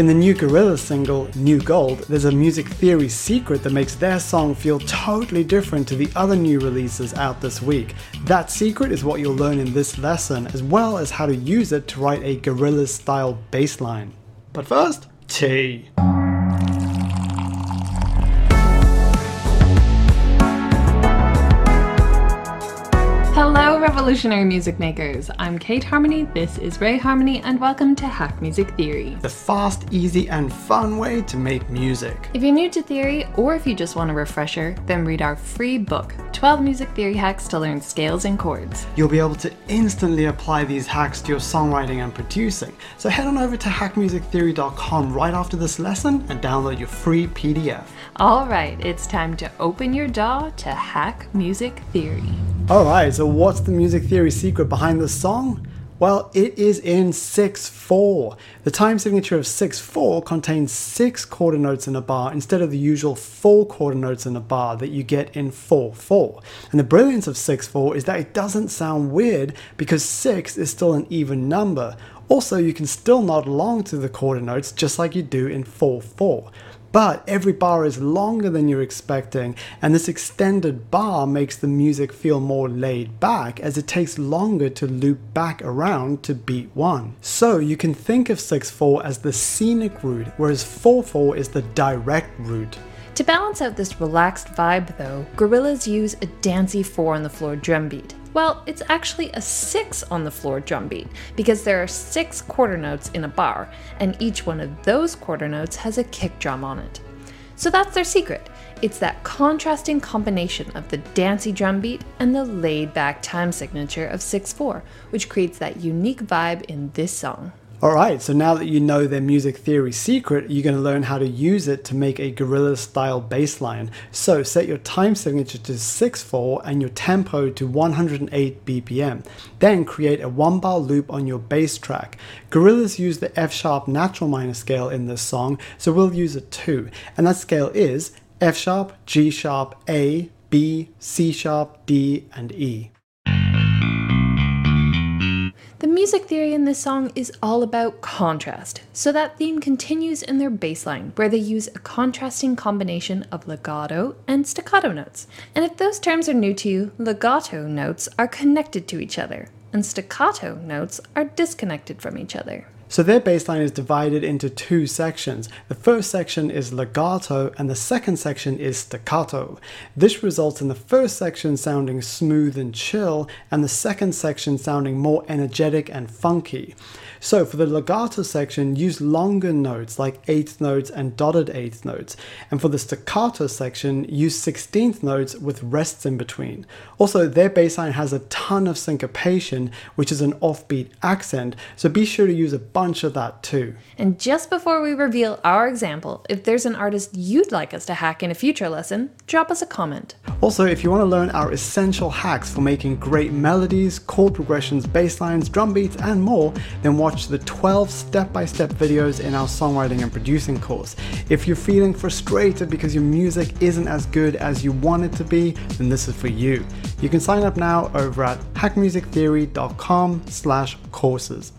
In the new Gorillaz single, New Gold, there's a music theory secret that makes their song feel totally different to the other new releases out this week. That secret is what you'll learn in this lesson, as well as how to use it to write a Gorillaz style bass line. But first, tea. Revolutionary music makers. I'm Kate Harmony, this is Ray Harmony, and welcome to Hack Music Theory. The fast, easy, and fun way to make music. If you're new to theory, or if you just want a refresher, then read our free book 12 Music Theory Hacks to Learn Scales and Chords. You'll be able to instantly apply these hacks to your songwriting and producing. So head on over to hackmusictheory.com right after this lesson and download your free PDF. Alright, it's time to open your DAW to Hack Music Theory. Alright, so what's the music theory secret behind this song? Well, it is in 6 4. The time signature of 6 4 contains 6 quarter notes in a bar instead of the usual 4 quarter notes in a bar that you get in 4 4. And the brilliance of 6 4 is that it doesn't sound weird because 6 is still an even number. Also, you can still nod along to the quarter notes just like you do in 4 4 but every bar is longer than you're expecting, and this extended bar makes the music feel more laid back as it takes longer to loop back around to beat 1. So you can think of 6 4 as the scenic route, whereas 4 4 is the direct route. To balance out this relaxed vibe, though, Gorillaz use a dancey 4 on the floor drum beat. Well, it's actually a 6 on the floor drum beat because there are 6 quarter notes in a bar, and each one of those quarter notes has a kick drum on it. So that's their secret. It's that contrasting combination of the dancey drum beat and the laid back time signature of 6 4, which creates that unique vibe in this song. Alright, so now that you know their music theory secret, you're going to learn how to use it to make a Gorillaz style bass line. So set your time signature to 6-4 and your tempo to 108 BPM. Then create a one bar loop on your bass track. Gorillaz use the F sharp natural minor scale in this song, so we'll use it too. And that scale is F sharp, G sharp, A, B, C sharp, D, and E. music theory in this song is all about contrast, so that theme continues in their bass line, where they use a contrasting combination of legato and staccato notes. And if those terms are new to you, legato notes are connected to each other, and staccato notes are disconnected from each other. So their bass line is divided into two sections. The first section is legato and the second section is staccato. This results in the first section sounding smooth and chill and the second section sounding more energetic and funky. So for the legato section, use longer notes like eighth notes and dotted eighth notes. And for the staccato section, use sixteenth notes with rests in between. Also, their bass line has a ton of syncopation, which is an offbeat accent, so be sure to use a bunch of that too. And just before we reveal our example, if there's an artist you'd like us to hack in a future lesson, drop us a comment. Also, if you want to learn our essential hacks for making great melodies, chord progressions, bass lines, drum beats, and more, then watch the 12 step by step videos in our songwriting and producing course. If you're feeling frustrated because your music isn't as good as you want it to be, then this is for you. You can sign up now over at hackmusictheory.com slash courses.